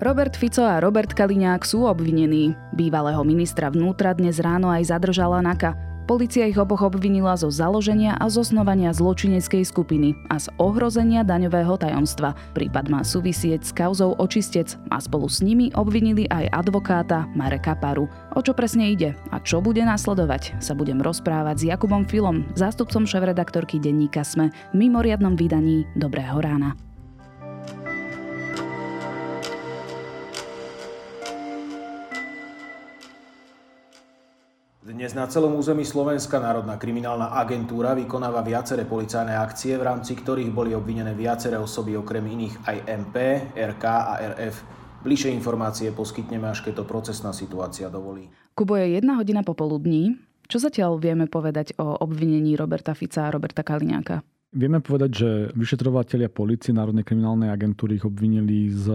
Robert Fico a Robert Kaliňák sú obvinení. Bývalého ministra vnútra dnes ráno aj zadržala NAKA. Polícia ich oboch obvinila zo založenia a zosnovania zločineckej skupiny a z ohrozenia daňového tajomstva. Prípad má súvisieť s kauzou očistec a spolu s nimi obvinili aj advokáta Mareka Paru. O čo presne ide a čo bude nasledovať, sa budem rozprávať s Jakubom Filom, zástupcom šéf-redaktorky denníka SME v mimoriadnom vydaní Dobrého rána. Dnes na celom území Slovenská národná kriminálna agentúra vykonáva viaceré policajné akcie, v rámci ktorých boli obvinené viaceré osoby, okrem iných aj MP, RK a RF. Bližšie informácie poskytneme, až keď to procesná situácia dovolí. Kubo je jedna hodina popoludní. Čo zatiaľ vieme povedať o obvinení Roberta Fica a Roberta Kaliňáka? Vieme povedať, že vyšetrovateľia policie Národnej kriminálnej agentúry ich obvinili z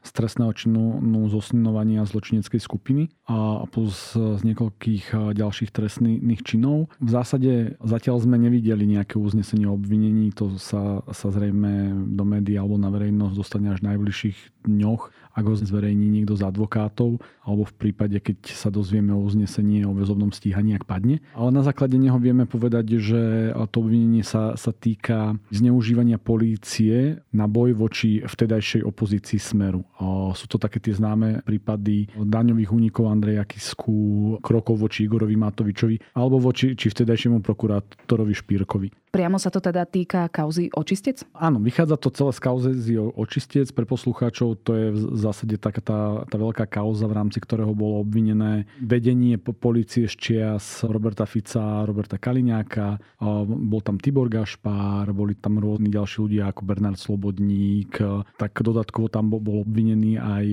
stresného činu no, zosninovania zločineckej skupiny a plus z niekoľkých ďalších trestných činov. V zásade zatiaľ sme nevideli nejaké uznesenie o obvinení, to sa, sa zrejme do médií alebo na verejnosť dostane až v najbližších dňoch, ak ho zverejní niekto z advokátov, alebo v prípade, keď sa dozvieme o uznesení o väzobnom stíhaní, ak padne. Ale na základe neho vieme povedať, že to obvinenie sa, sa týka zneužívania polície na boj voči vtedajšej opozícii Smeru. Sú to také tie známe prípady daňových únikov Andreja Kisku, krokov voči Igorovi Matovičovi alebo voči či vtedajšiemu prokurátorovi Špírkovi. Priamo sa to teda týka kauzy očistec? Áno, vychádza to celé z kauzy očistec. Pre poslucháčov to je v zásade taká tá, tá veľká kauza, v rámci ktorého bolo obvinené vedenie policie z čias Roberta Fica, Roberta Kaliňáka. Bol tam Tibor Gašpár, boli tam rôzni ďalší ľudia ako Bernard Slobodník. Tak dodatkovo tam bol obvinený aj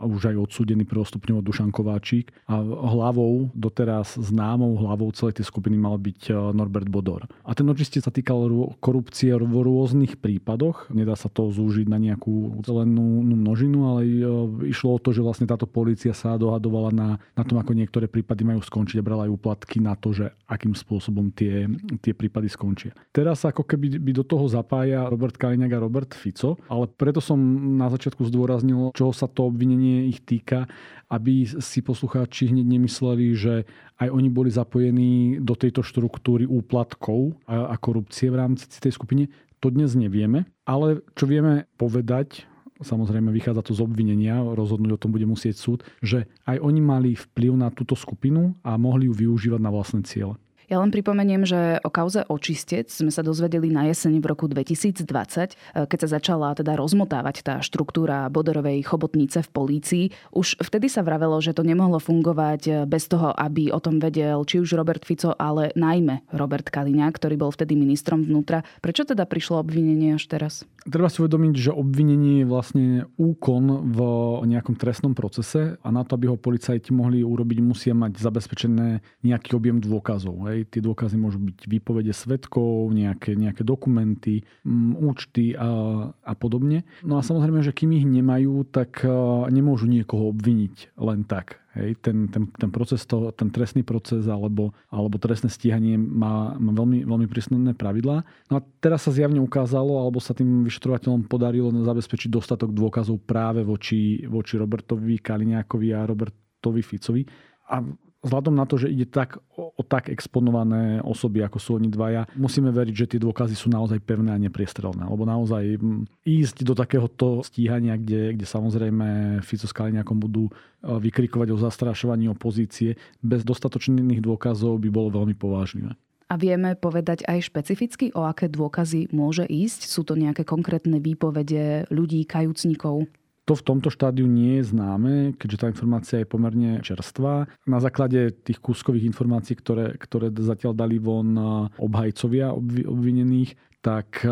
už aj odsúdený prvostupňovo Dušan Kováčik. A hlavou, doteraz známou hlavou celej tej skupiny mal byť Norbert Bodor. A ten očistec sa týkal korupcie v rôznych prípadoch. Nedá sa to zúžiť na nejakú celenú množinu, ale e, išlo o to, že vlastne táto policia sa dohadovala na, na tom, ako niektoré prípady majú skončiť a brala aj úplatky na to, že akým spôsobom tie, tie prípady skončia. Teraz ako keby by do toho zapája Robert Kaliňák a Robert Fico, ale preto som na začiatku zdôraznil, čoho sa to obvinenie ich týka, aby si poslucháči hneď nemysleli, že aj oni boli zapojení do tejto štruktúry úplatkov a korupcie v rámci tej skupiny. To dnes nevieme, ale čo vieme povedať, samozrejme vychádza to z obvinenia, rozhodnúť o tom bude musieť súd, že aj oni mali vplyv na túto skupinu a mohli ju využívať na vlastné ciele. Ja len pripomeniem, že o kauze očistec sme sa dozvedeli na jeseň v roku 2020, e, keď sa začala teda rozmotávať tá štruktúra Bodorovej chobotnice v polícii. Už vtedy sa vravelo, že to nemohlo fungovať bez toho, aby o tom vedel či už Robert Fico, ale najmä Robert Kaliňák, ktorý bol vtedy ministrom vnútra. Prečo teda prišlo obvinenie až teraz? Treba si uvedomiť, že obvinenie je vlastne úkon v nejakom trestnom procese a na to, aby ho policajti mohli urobiť, musia mať zabezpečené nejaký objem dôkazov. Hej. Tie dôkazy môžu byť výpovede svetkov, nejaké, nejaké dokumenty, m, účty a, a podobne. No a samozrejme, že kým ich nemajú, tak nemôžu niekoho obviniť len tak. Hej, ten, ten, ten, proces, to, ten trestný proces alebo, alebo trestné stíhanie má, má veľmi, veľmi prísne pravidlá. No a teraz sa zjavne ukázalo, alebo sa tým vyšetrovateľom podarilo zabezpečiť dostatok dôkazov práve voči, voči Robertovi Kaliňákovi a Robertovi Ficovi. A vzhľadom na to, že ide tak o, o tak exponované osoby, ako sú oni dvaja, musíme veriť, že tie dôkazy sú naozaj pevné a nepriestrelné. Lebo naozaj ísť do takéhoto stíhania, kde, kde samozrejme Fico s Kaliňákom budú e, vykrikovať o zastrašovaní opozície, bez dostatočných dôkazov by bolo veľmi povážlivé. A vieme povedať aj špecificky, o aké dôkazy môže ísť? Sú to nejaké konkrétne výpovede ľudí, kajúcnikov? To v tomto štádiu nie je známe, keďže tá informácia je pomerne čerstvá. Na základe tých kúskových informácií, ktoré, ktoré zatiaľ dali von obhajcovia obvinených, tak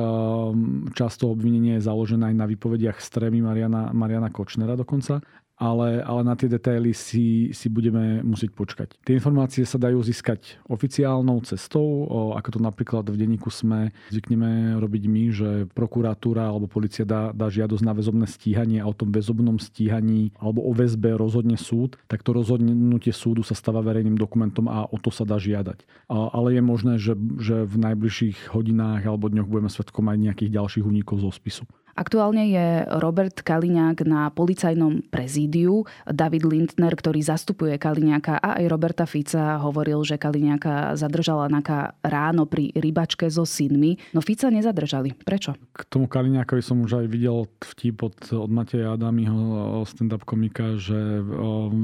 často obvinenie je založené aj na výpovediach strémy Mariana, Mariana Kočnera dokonca ale, ale na tie detaily si, si budeme musieť počkať. Tie informácie sa dajú získať oficiálnou cestou, ako to napríklad v denníku sme zvykneme robiť my, že prokuratúra alebo policia dá, dá žiadosť na väzobné stíhanie a o tom väzobnom stíhaní alebo o väzbe rozhodne súd, tak to rozhodnutie súdu sa stáva verejným dokumentom a o to sa dá žiadať. Ale je možné, že, že v najbližších hodinách alebo dňoch budeme svetkom aj nejakých ďalších únikov zo spisu. Aktuálne je Robert Kaliňák na policajnom prezídiu. David Lindner, ktorý zastupuje Kaliňáka a aj Roberta Fica, hovoril, že Kaliňáka zadržala Naka ráno pri rybačke so synmi. No Fica nezadržali. Prečo? K tomu Kaliňákovi som už aj videl vtip od, od Mateja Adamiho, stand-up komika, že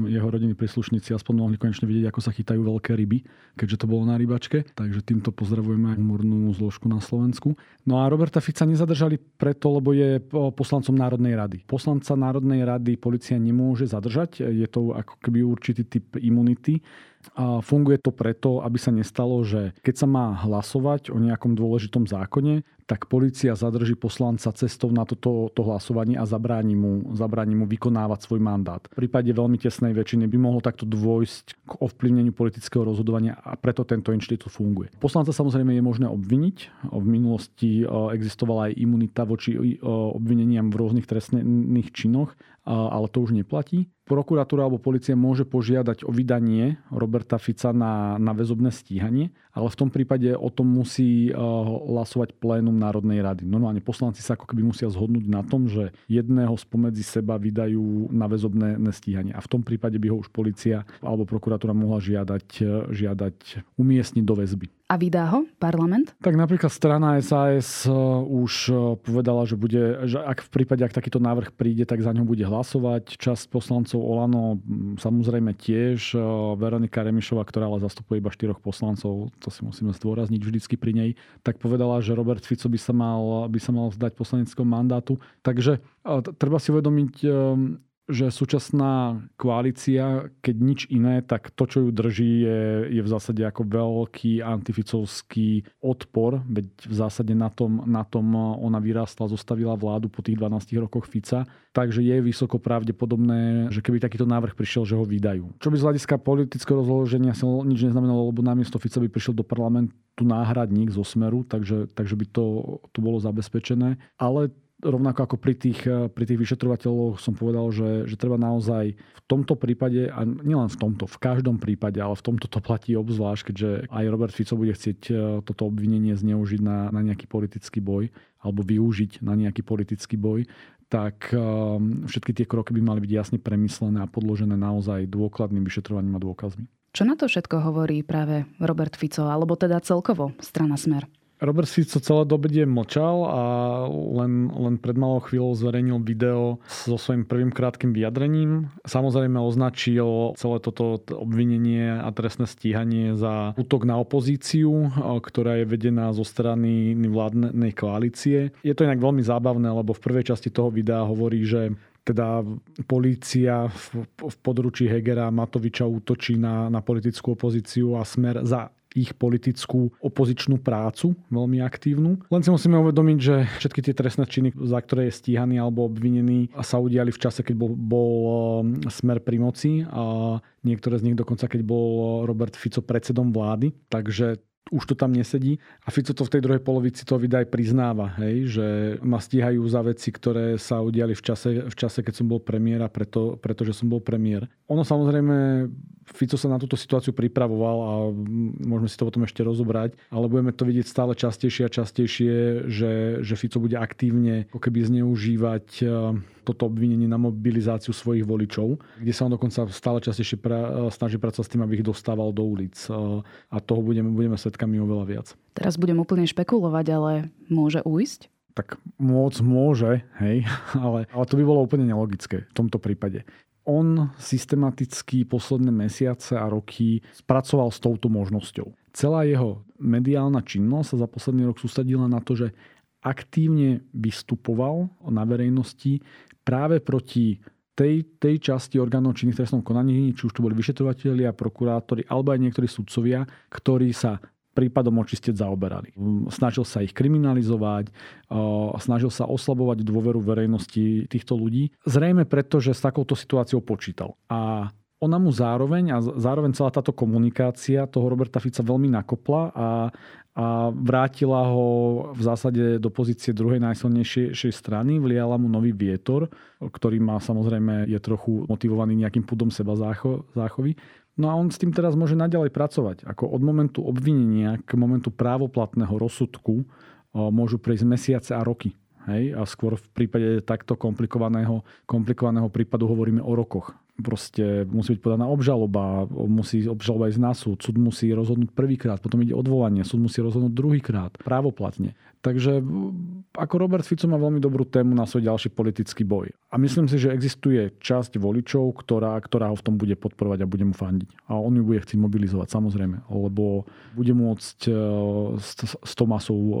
jeho rodiny príslušníci aspoň mohli konečne vidieť, ako sa chytajú veľké ryby, keďže to bolo na rybačke. Takže týmto pozdravujeme aj humornú zložku na Slovensku. No a Roberta Fica nezadržali preto, lebo je poslancom Národnej rady. Poslanca Národnej rady policia nemôže zadržať. Je to ako keby určitý typ imunity. A funguje to preto, aby sa nestalo, že keď sa má hlasovať o nejakom dôležitom zákone, tak policia zadrží poslanca cestou na toto to hlasovanie a zabráni mu, zabráni mu vykonávať svoj mandát. V prípade veľmi tesnej väčšiny by mohlo takto dôjsť k ovplyvneniu politického rozhodovania a preto tento inštitút funguje. Poslanca samozrejme je možné obviniť. V minulosti e, existovala aj imunita voči e, obvineniam v rôznych trestných činoch, ale to už neplatí prokuratúra alebo policia môže požiadať o vydanie Roberta Fica na, na väzobné stíhanie, ale v tom prípade o tom musí uh, hlasovať plénum Národnej rady. Normálne poslanci sa ako keby musia zhodnúť na tom, že jedného spomedzi seba vydajú na väzobné stíhanie. A v tom prípade by ho už policia alebo prokuratúra mohla žiadať, žiadať umiestniť do väzby. A vydá ho parlament? Tak napríklad strana SAS e, už povedala, že bude, že ak v prípade, ak takýto návrh príde, tak za ňo bude hlasovať. Časť poslancov Olano samozrejme tiež. E, Veronika Remišová, ktorá ale zastupuje iba štyroch poslancov, to si musíme zdôrazniť vždycky pri nej, tak povedala, že Robert Fico by sa mal, by sa mal zdať poslaneckom mandátu. Takže treba si uvedomiť, že súčasná koalícia, keď nič iné, tak to, čo ju drží, je, je v zásade ako veľký antificovský odpor, veď v zásade na tom, na tom ona vyrástla, zostavila vládu po tých 12 rokoch Fica, takže je vysoko pravdepodobné, že keby takýto návrh prišiel, že ho vydajú. Čo by z hľadiska politického rozloženia sa nič neznamenalo, lebo namiesto Fica by prišiel do parlamentu náhradník zo Smeru, takže, takže by to, to bolo zabezpečené. Ale rovnako ako pri tých, eh, pri tých vyšetrovateľoch som povedal, že, že treba naozaj v tomto prípade, a nielen v tomto, v každom prípade, ale v tomto to platí obzvlášť, keďže aj Robert Fico bude chcieť eh, toto obvinenie zneužiť na, na nejaký politický boj alebo využiť na nejaký politický boj, tak um, všetky tie kroky by mali byť jasne premyslené a podložené naozaj dôkladným vyšetrovaním a dôkazmi. Čo na to všetko hovorí práve Robert Fico, alebo teda celkovo strana Smer? Robert Fico celé dobe mlčal a len, len pred malou chvíľou zverejnil video so svojím prvým krátkým vyjadrením. Samozrejme označil celé toto obvinenie a trestné stíhanie za útok na opozíciu, ktorá je vedená zo strany vládnej koalície. Je to inak veľmi zábavné, lebo v prvej časti toho videa hovorí, že teda polícia v, v područí Hegera Matoviča útočí na, na politickú opozíciu a smer za ich politickú opozičnú prácu, veľmi aktívnu. Len si musíme uvedomiť, že všetky tie trestné činy, za ktoré je stíhaný alebo obvinený, sa udiali v čase, keď bol, bol um, smer pri moci a niektoré z nich dokonca, keď bol Robert Fico predsedom vlády. Takže už to tam nesedí. A Fico to v tej druhej polovici toho videa aj priznáva, hej, že ma stíhajú za veci, ktoré sa udiali v čase, v čase keď som bol premiér a preto, pretože som bol premiér. Ono samozrejme Fico sa na túto situáciu pripravoval a môžeme si to potom ešte rozobrať, ale budeme to vidieť stále častejšie a častejšie, že, že Fico bude aktívne ako keby zneužívať toto obvinenie na mobilizáciu svojich voličov, kde sa on dokonca stále častejšie pra, snaží pracovať s tým, aby ich dostával do ulic. E, a toho budeme, budeme svetkami oveľa viac. Teraz budem úplne špekulovať, ale môže ujsť? tak môcť môže, hej, ale, ale to by bolo úplne nelogické v tomto prípade on systematicky posledné mesiace a roky spracoval s touto možnosťou. Celá jeho mediálna činnosť sa za posledný rok sústredila na to, že aktívne vystupoval na verejnosti práve proti tej, tej časti orgánov činných trestnom konaní, či už to boli vyšetrovateľia, prokurátori alebo aj niektorí sudcovia, ktorí sa prípadom očistec zaoberali. Snažil sa ich kriminalizovať, snažil sa oslabovať dôveru verejnosti týchto ľudí. Zrejme preto, že s takouto situáciou počítal. A ona mu zároveň, a zároveň celá táto komunikácia toho Roberta Fica veľmi nakopla a, a vrátila ho v zásade do pozície druhej najsilnejšej strany, vliala mu nový vietor, ktorý má samozrejme je trochu motivovaný nejakým pudom seba záchovy. No a on s tým teraz môže naďalej pracovať. Ako od momentu obvinenia k momentu právoplatného rozsudku môžu prejsť mesiace a roky. Hej? A skôr v prípade takto komplikovaného, komplikovaného prípadu hovoríme o rokoch. Proste musí byť podaná obžaloba, musí obžaloba ísť na súd, súd musí rozhodnúť prvýkrát, potom ide odvolanie, súd musí rozhodnúť druhýkrát, právoplatne. Takže ako Robert Fico má veľmi dobrú tému na svoj ďalší politický boj. A myslím si, že existuje časť voličov, ktorá, ktorá ho v tom bude podporovať a bude mu fandiť. A on ju bude chcieť mobilizovať, samozrejme, lebo bude môcť e, s Tomasou e,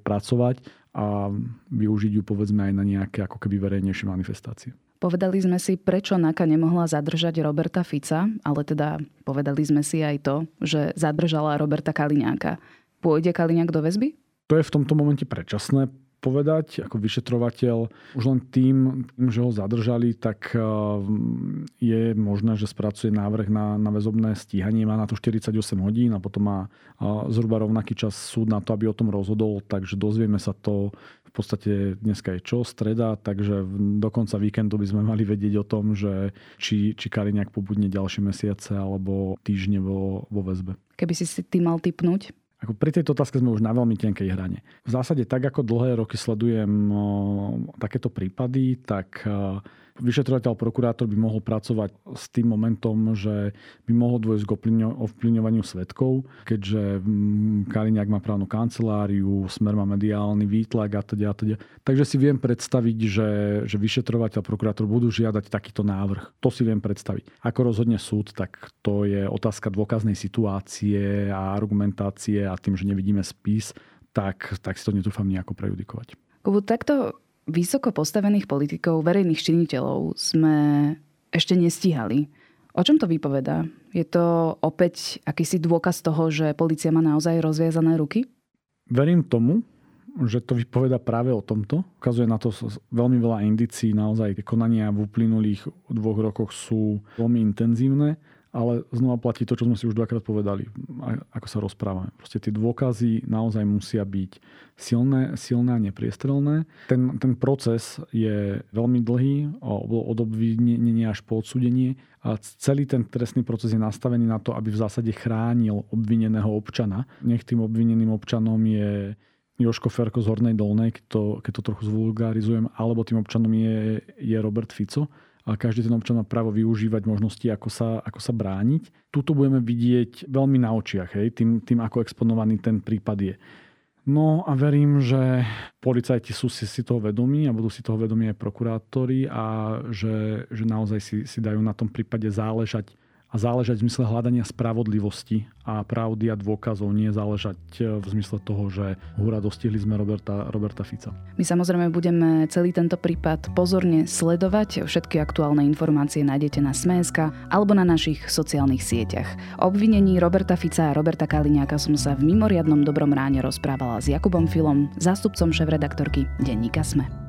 pracovať a využiť ju povedzme aj na nejaké ako keby verejnejšie manifestácie. Povedali sme si, prečo NAKA nemohla zadržať Roberta Fica, ale teda povedali sme si aj to, že zadržala Roberta Kaliňáka. Pôjde Kaliňák do väzby? To je v tomto momente predčasné povedať ako vyšetrovateľ. Už len tým, tým že ho zadržali, tak eh, je možné, že spracuje návrh na, na väzobné stíhanie. Má na to 48 hodín a potom má eh, zhruba rovnaký čas súd na to, aby o tom rozhodol. Takže dozvieme sa to v podstate dneska je čo? Streda, takže do konca víkendu by sme mali vedieť o tom, že či, či Kaliňák pobudne ďalšie mesiace alebo týždne vo, vo väzbe. Keby si si ty mal typnúť, ako pri tejto otázke sme už na veľmi tenkej hrane. V zásade tak, ako dlhé roky sledujem takéto prípady, tak vyšetrovateľ, prokurátor by mohol pracovať s tým momentom, že by mohol dôjsť k ovplyvňovaniu svetkov, keďže mm, Kaliňák má právnu kanceláriu, Smer má mediálny výtlak teda a teda. Takže si viem predstaviť, že, že vyšetrovateľ, prokurátor budú žiadať takýto návrh. To si viem predstaviť. Ako rozhodne súd, tak to je otázka dôkaznej situácie a argumentácie a tým, že nevidíme spis, tak, tak si to netrúfam nejako prejudikovať. Kubu, takto vysoko postavených politikov, verejných činiteľov sme ešte nestíhali. O čom to vypovedá? Je to opäť akýsi dôkaz toho, že policia má naozaj rozviazané ruky? Verím tomu, že to vypoveda práve o tomto. Ukazuje na to veľmi veľa indicií. Naozaj konania v uplynulých dvoch rokoch sú veľmi intenzívne ale znova platí to, čo sme si už dvakrát povedali, ako sa rozprávame. Proste tie dôkazy naozaj musia byť silné, silné a nepriestrelné. Ten, ten proces je veľmi dlhý, od obvinenia až po odsúdenie a celý ten trestný proces je nastavený na to, aby v zásade chránil obvineného občana. Nech tým obvineným občanom je Joško Ferko z Hornej Dolnej, keď to, keď to trochu zvulgarizujem, alebo tým občanom je, je Robert Fico a každý ten občan má právo využívať možnosti, ako sa, ako sa brániť. Tuto budeme vidieť veľmi na očiach, hej, tým, tým, ako exponovaný ten prípad je. No a verím, že policajti sú si, si toho vedomí a budú si toho vedomí aj prokurátori a že, že naozaj si, si dajú na tom prípade záležať a záležať v zmysle hľadania spravodlivosti a pravdy a dôkazov, nie záležať e, v zmysle toho, že hura dostihli sme Roberta, Roberta Fica. My samozrejme budeme celý tento prípad pozorne sledovať. Všetky aktuálne informácie nájdete na Smenska alebo na našich sociálnych sieťach. O obvinení Roberta Fica a Roberta Kaliňáka som sa v mimoriadnom dobrom ráne rozprávala s Jakubom Filom, zástupcom šéf-redaktorky denníka Sme.